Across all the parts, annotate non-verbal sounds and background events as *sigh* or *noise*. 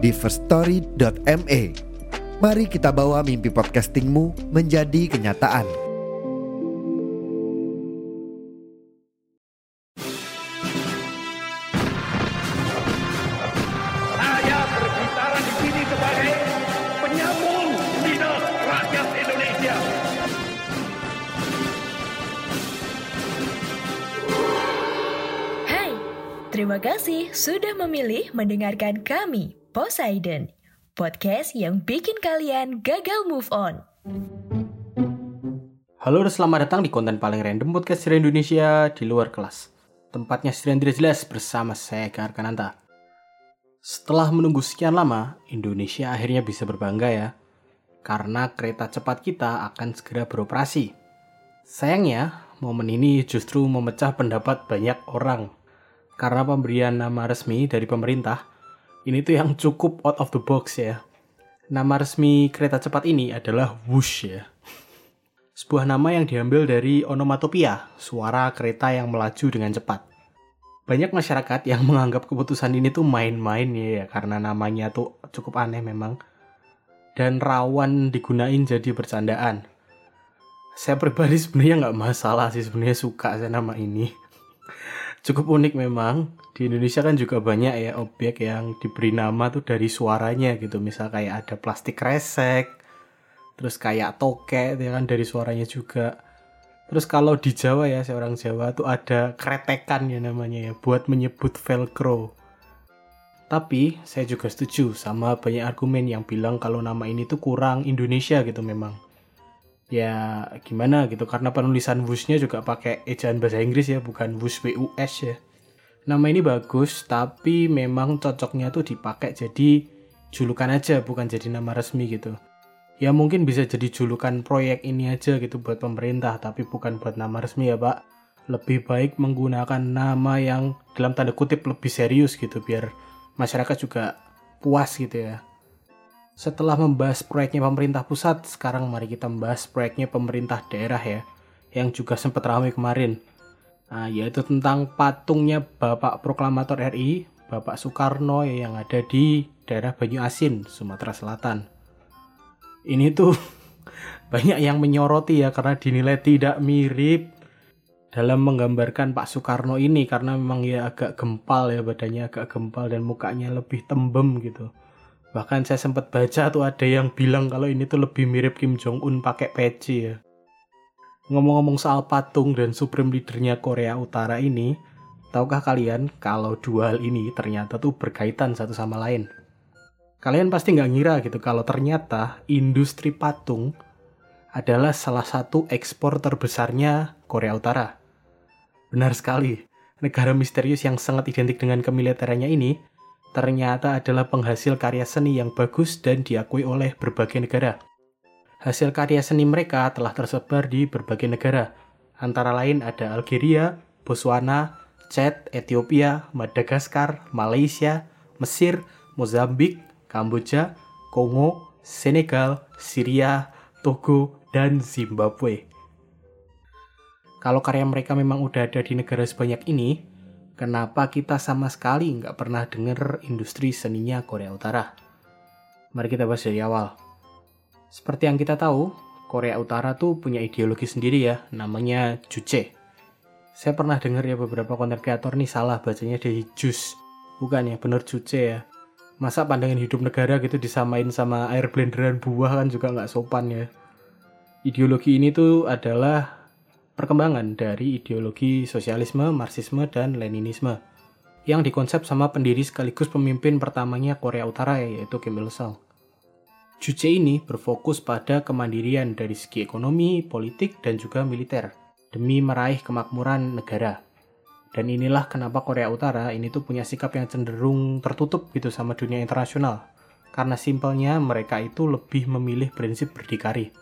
di firststory.me. Mari kita bawa mimpi podcastingmu menjadi kenyataan. Saya berbicara di sini sebagai penyambung lidah rakyat Indonesia. Hai, terima kasih sudah memilih mendengarkan kami, Poseidon, podcast yang bikin kalian gagal move on. Halo dan selamat datang di konten paling random podcast dari Indonesia di luar kelas. Tempatnya sedang tidak jelas bersama saya Kar Kananta. Setelah menunggu sekian lama, Indonesia akhirnya bisa berbangga ya. Karena kereta cepat kita akan segera beroperasi. Sayangnya, momen ini justru memecah pendapat banyak orang. Karena pemberian nama resmi dari pemerintah, ini tuh yang cukup out of the box ya. Nama resmi kereta cepat ini adalah Wush ya. Sebuah nama yang diambil dari onomatopia, suara kereta yang melaju dengan cepat. Banyak masyarakat yang menganggap keputusan ini tuh main-main ya, ya karena namanya tuh cukup aneh memang. Dan rawan digunain jadi bercandaan. Saya pribadi *laughs* sebenarnya nggak masalah sih, sebenarnya suka saya nama ini. Cukup unik memang. Di Indonesia kan juga banyak ya objek yang diberi nama tuh dari suaranya gitu. Misal kayak ada plastik resek, terus kayak toke ya kan dari suaranya juga terus kalau di Jawa ya seorang Jawa tuh ada kretekan ya namanya ya buat menyebut velcro tapi saya juga setuju sama banyak argumen yang bilang kalau nama ini tuh kurang Indonesia gitu memang ya gimana gitu karena penulisan wushnya juga pakai ejaan bahasa Inggris ya bukan wush WUS ya. Nama ini bagus tapi memang cocoknya tuh dipakai jadi julukan aja bukan jadi nama resmi gitu. Ya mungkin bisa jadi julukan proyek ini aja gitu buat pemerintah tapi bukan buat nama resmi ya pak. Lebih baik menggunakan nama yang dalam tanda kutip lebih serius gitu biar masyarakat juga puas gitu ya setelah membahas proyeknya pemerintah pusat sekarang mari kita membahas proyeknya pemerintah daerah ya yang juga sempat ramai kemarin nah, yaitu tentang patungnya Bapak Proklamator RI Bapak Soekarno yang ada di daerah Banyu Asin Sumatera Selatan ini tuh *laughs* banyak yang menyoroti ya karena dinilai tidak mirip dalam menggambarkan Pak Soekarno ini karena memang ya agak gempal ya badannya agak gempal dan mukanya lebih tembem gitu. Bahkan saya sempat baca tuh ada yang bilang kalau ini tuh lebih mirip Kim Jong Un pakai peci ya. Ngomong-ngomong soal patung dan supreme leadernya Korea Utara ini, tahukah kalian kalau dua hal ini ternyata tuh berkaitan satu sama lain? Kalian pasti nggak ngira gitu kalau ternyata industri patung adalah salah satu ekspor terbesarnya Korea Utara. Benar sekali, negara misterius yang sangat identik dengan kemiliterannya ini ternyata adalah penghasil karya seni yang bagus dan diakui oleh berbagai negara. Hasil karya seni mereka telah tersebar di berbagai negara, antara lain ada Algeria, Botswana, Chad, Ethiopia, Madagaskar, Malaysia, Mesir, Mozambik, Kamboja, Kongo, Senegal, Syria, Togo, dan Zimbabwe. Kalau karya mereka memang udah ada di negara sebanyak ini, kenapa kita sama sekali nggak pernah dengar industri seninya Korea Utara? Mari kita bahas dari awal. Seperti yang kita tahu, Korea Utara tuh punya ideologi sendiri ya, namanya Juche. Saya pernah dengar ya beberapa konten kreator nih salah bacanya dari Jus. Bukan ya, bener Juche ya masa pandangan hidup negara gitu disamain sama air blenderan buah kan juga nggak sopan ya. Ideologi ini tuh adalah perkembangan dari ideologi sosialisme, marxisme, dan leninisme yang dikonsep sama pendiri sekaligus pemimpin pertamanya Korea Utara yaitu Kim Il Sung. Juche ini berfokus pada kemandirian dari segi ekonomi, politik, dan juga militer demi meraih kemakmuran negara. Dan inilah kenapa Korea Utara ini tuh punya sikap yang cenderung tertutup gitu sama dunia internasional. karena simpelnya mereka itu lebih memilih prinsip berdikari.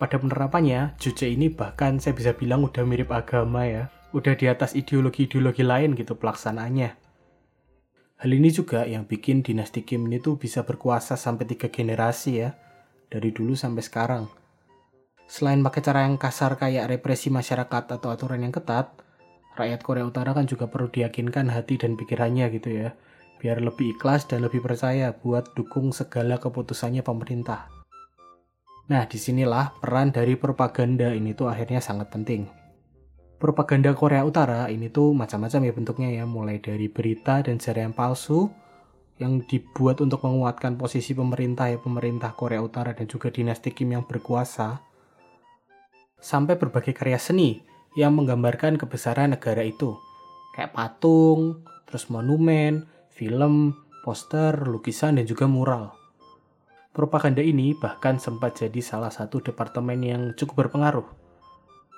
Pada penerapannya, Juche ini bahkan saya bisa bilang udah mirip agama ya. Udah di atas ideologi-ideologi lain gitu pelaksanaannya. Hal ini juga yang bikin dinasti Kim ini tuh bisa berkuasa sampai tiga generasi ya. Dari dulu sampai sekarang. Selain pakai cara yang kasar kayak represi masyarakat atau aturan yang ketat, rakyat Korea Utara kan juga perlu diyakinkan hati dan pikirannya gitu ya. Biar lebih ikhlas dan lebih percaya buat dukung segala keputusannya pemerintah. Nah, di sinilah peran dari propaganda ini tuh akhirnya sangat penting. Propaganda Korea Utara ini tuh macam-macam ya bentuknya ya, mulai dari berita dan yang palsu yang dibuat untuk menguatkan posisi pemerintah ya pemerintah Korea Utara dan juga dinasti Kim yang berkuasa, sampai berbagai karya seni yang menggambarkan kebesaran negara itu, kayak patung, terus monumen, film, poster, lukisan, dan juga mural. Propaganda ini bahkan sempat jadi salah satu departemen yang cukup berpengaruh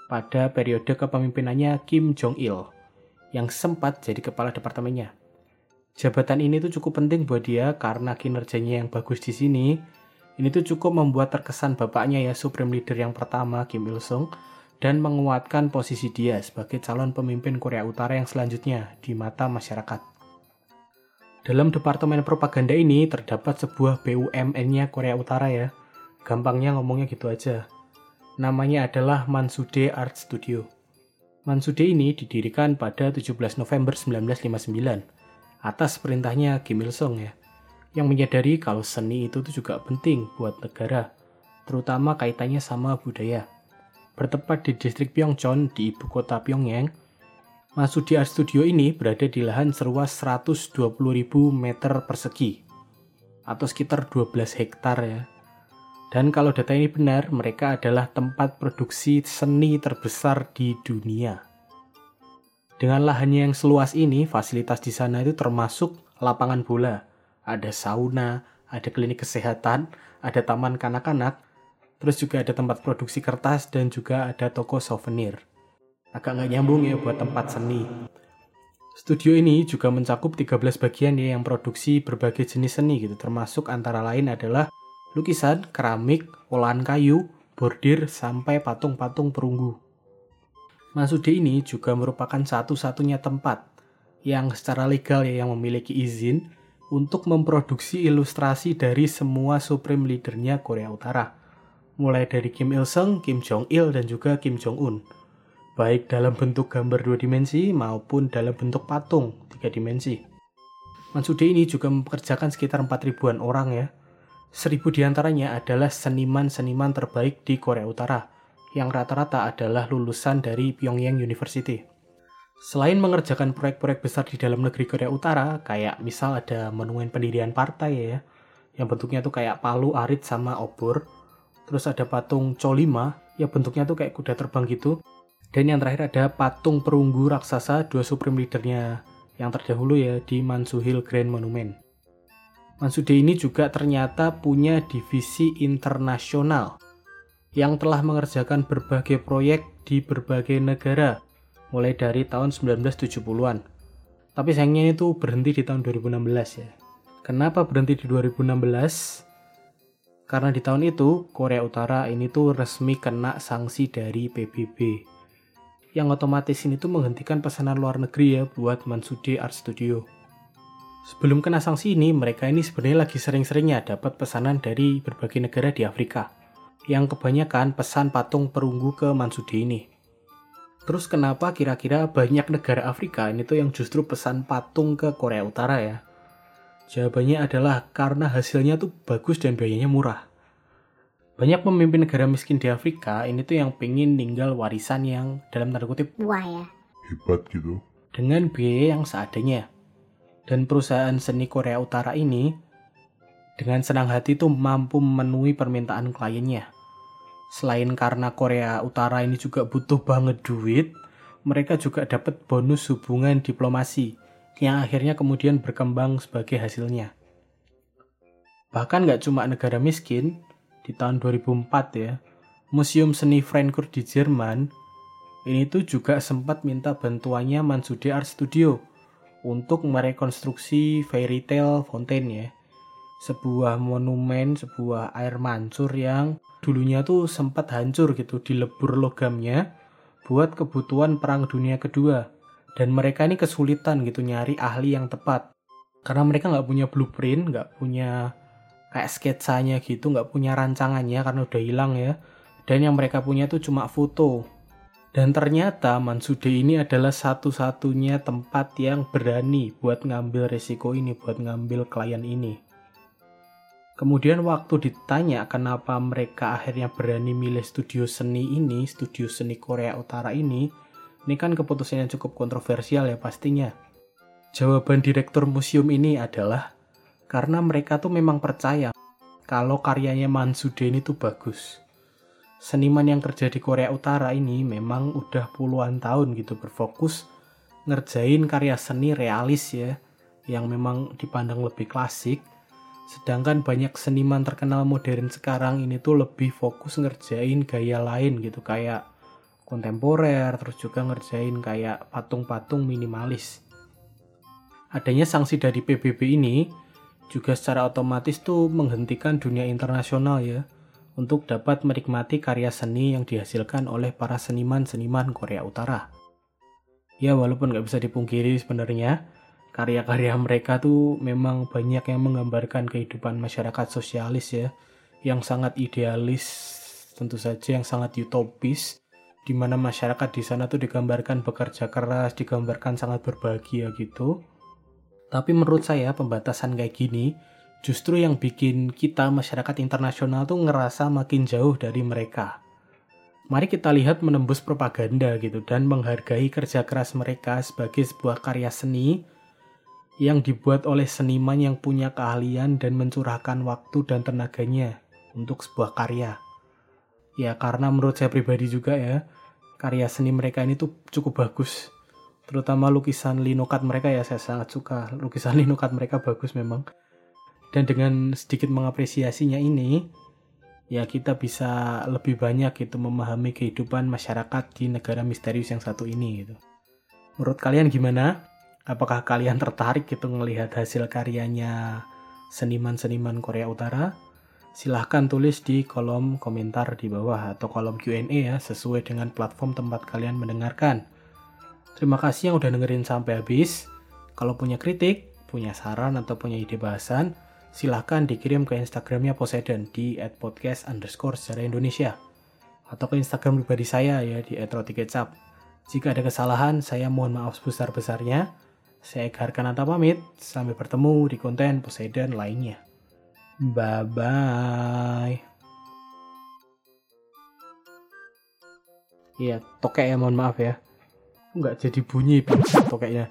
pada periode kepemimpinannya Kim Jong-il yang sempat jadi kepala departemennya. Jabatan ini tuh cukup penting buat dia karena kinerjanya yang bagus di sini. Ini tuh cukup membuat terkesan bapaknya ya supreme leader yang pertama Kim Il Sung dan menguatkan posisi dia sebagai calon pemimpin Korea Utara yang selanjutnya di mata masyarakat. Dalam departemen propaganda ini terdapat sebuah BUMN-nya Korea Utara ya. Gampangnya ngomongnya gitu aja. Namanya adalah Mansude Art Studio. Mansude ini didirikan pada 17 November 1959 atas perintahnya Kim Il Sung ya. Yang menyadari kalau seni itu tuh juga penting buat negara, terutama kaitannya sama budaya. Bertempat di distrik Pyeongchon di ibu kota Pyongyang, Masudi Art Studio ini berada di lahan seluas 120.000 meter persegi atau sekitar 12 hektar ya. Dan kalau data ini benar, mereka adalah tempat produksi seni terbesar di dunia. Dengan lahannya yang seluas ini, fasilitas di sana itu termasuk lapangan bola, ada sauna, ada klinik kesehatan, ada taman kanak-kanak, terus juga ada tempat produksi kertas dan juga ada toko souvenir agak nggak nyambung ya buat tempat seni. Studio ini juga mencakup 13 bagian ya yang produksi berbagai jenis seni gitu, termasuk antara lain adalah lukisan, keramik, olahan kayu, bordir, sampai patung-patung perunggu. Masude ini juga merupakan satu-satunya tempat yang secara legal ya yang memiliki izin untuk memproduksi ilustrasi dari semua supreme leadernya Korea Utara. Mulai dari Kim Il Sung, Kim Jong Il, dan juga Kim Jong Un baik dalam bentuk gambar dua dimensi maupun dalam bentuk patung tiga dimensi. Mansude ini juga mempekerjakan sekitar 4 ribuan orang ya. Seribu di antaranya adalah seniman-seniman terbaik di Korea Utara, yang rata-rata adalah lulusan dari Pyongyang University. Selain mengerjakan proyek-proyek besar di dalam negeri Korea Utara, kayak misal ada monumen pendirian partai ya, yang bentuknya tuh kayak palu, arit, sama obor. Terus ada patung Cholima, yang bentuknya tuh kayak kuda terbang gitu. Dan yang terakhir ada patung perunggu raksasa dua supreme leadernya yang terdahulu ya di Mansuhil Grand Monument. Mansude ini juga ternyata punya divisi internasional yang telah mengerjakan berbagai proyek di berbagai negara mulai dari tahun 1970-an. Tapi sayangnya itu berhenti di tahun 2016 ya. Kenapa berhenti di 2016? Karena di tahun itu Korea Utara ini tuh resmi kena sanksi dari PBB yang otomatis ini tuh menghentikan pesanan luar negeri ya buat Mansude Art Studio. Sebelum kena sanksi ini, mereka ini sebenarnya lagi sering-seringnya dapat pesanan dari berbagai negara di Afrika. Yang kebanyakan pesan patung perunggu ke Mansude ini. Terus kenapa kira-kira banyak negara Afrika ini tuh yang justru pesan patung ke Korea Utara ya? Jawabannya adalah karena hasilnya tuh bagus dan biayanya murah. Banyak pemimpin negara miskin di Afrika ini tuh yang pengen tinggal warisan yang dalam tanda kutip wah ya. Hebat gitu. Dengan biaya yang seadanya. Dan perusahaan seni Korea Utara ini dengan senang hati tuh mampu memenuhi permintaan kliennya. Selain karena Korea Utara ini juga butuh banget duit, mereka juga dapat bonus hubungan diplomasi yang akhirnya kemudian berkembang sebagai hasilnya. Bahkan nggak cuma negara miskin, di tahun 2004 ya, Museum Seni Frankfurt di Jerman ini tuh juga sempat minta bantuannya Mansude Art Studio untuk merekonstruksi fairy tale fountain ya. sebuah monumen, sebuah air mancur yang dulunya tuh sempat hancur gitu, dilebur logamnya buat kebutuhan perang dunia kedua. Dan mereka ini kesulitan gitu nyari ahli yang tepat. Karena mereka nggak punya blueprint, nggak punya kayak sketsanya gitu, nggak punya rancangannya karena udah hilang ya. Dan yang mereka punya tuh cuma foto. Dan ternyata Mansude ini adalah satu-satunya tempat yang berani buat ngambil resiko ini, buat ngambil klien ini. Kemudian waktu ditanya kenapa mereka akhirnya berani milih studio seni ini, studio seni Korea Utara ini, ini kan keputusan yang cukup kontroversial ya pastinya. Jawaban direktur museum ini adalah karena mereka tuh memang percaya kalau karyanya Mansude ini tuh bagus. Seniman yang kerja di Korea Utara ini memang udah puluhan tahun gitu berfokus ngerjain karya seni realis ya yang memang dipandang lebih klasik. Sedangkan banyak seniman terkenal modern sekarang ini tuh lebih fokus ngerjain gaya lain gitu kayak kontemporer terus juga ngerjain kayak patung-patung minimalis. Adanya sanksi dari PBB ini juga secara otomatis tuh menghentikan dunia internasional ya untuk dapat menikmati karya seni yang dihasilkan oleh para seniman-seniman Korea Utara. Ya walaupun nggak bisa dipungkiri sebenarnya, karya-karya mereka tuh memang banyak yang menggambarkan kehidupan masyarakat sosialis ya, yang sangat idealis, tentu saja yang sangat utopis, di mana masyarakat di sana tuh digambarkan bekerja keras, digambarkan sangat berbahagia gitu. Tapi menurut saya pembatasan kayak gini justru yang bikin kita masyarakat internasional tuh ngerasa makin jauh dari mereka. Mari kita lihat menembus propaganda gitu dan menghargai kerja keras mereka sebagai sebuah karya seni yang dibuat oleh seniman yang punya keahlian dan mencurahkan waktu dan tenaganya untuk sebuah karya. Ya karena menurut saya pribadi juga ya, karya seni mereka ini tuh cukup bagus. Terutama lukisan linokat mereka ya saya sangat suka. Lukisan linokat mereka bagus memang dan dengan sedikit mengapresiasinya ini ya kita bisa lebih banyak gitu memahami kehidupan masyarakat di negara misterius yang satu ini gitu. Menurut kalian gimana? Apakah kalian tertarik gitu melihat hasil karyanya seniman-seniman Korea Utara? Silahkan tulis di kolom komentar di bawah atau kolom Q&A ya sesuai dengan platform tempat kalian mendengarkan. Terima kasih yang udah dengerin sampai habis. Kalau punya kritik, punya saran atau punya ide bahasan, silahkan dikirim ke Instagramnya Poseidon di @podcast underscore secara Indonesia atau ke Instagram pribadi saya ya di @rotikecap. Jika ada kesalahan, saya mohon maaf sebesar-besarnya. Saya Egar Kananta pamit, sampai bertemu di konten Poseidon lainnya. Bye-bye. Iya, tokek ya mohon maaf ya. Nggak jadi bunyi tokeknya.